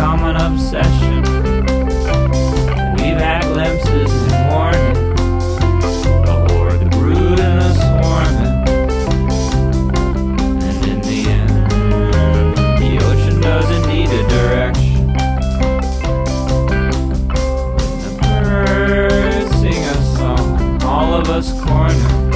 common obsession. We've had glimpses and warning, a horde, the brood, and the swarming. And in the end, the ocean doesn't need a direction. The birds sing a song, all of us cornered.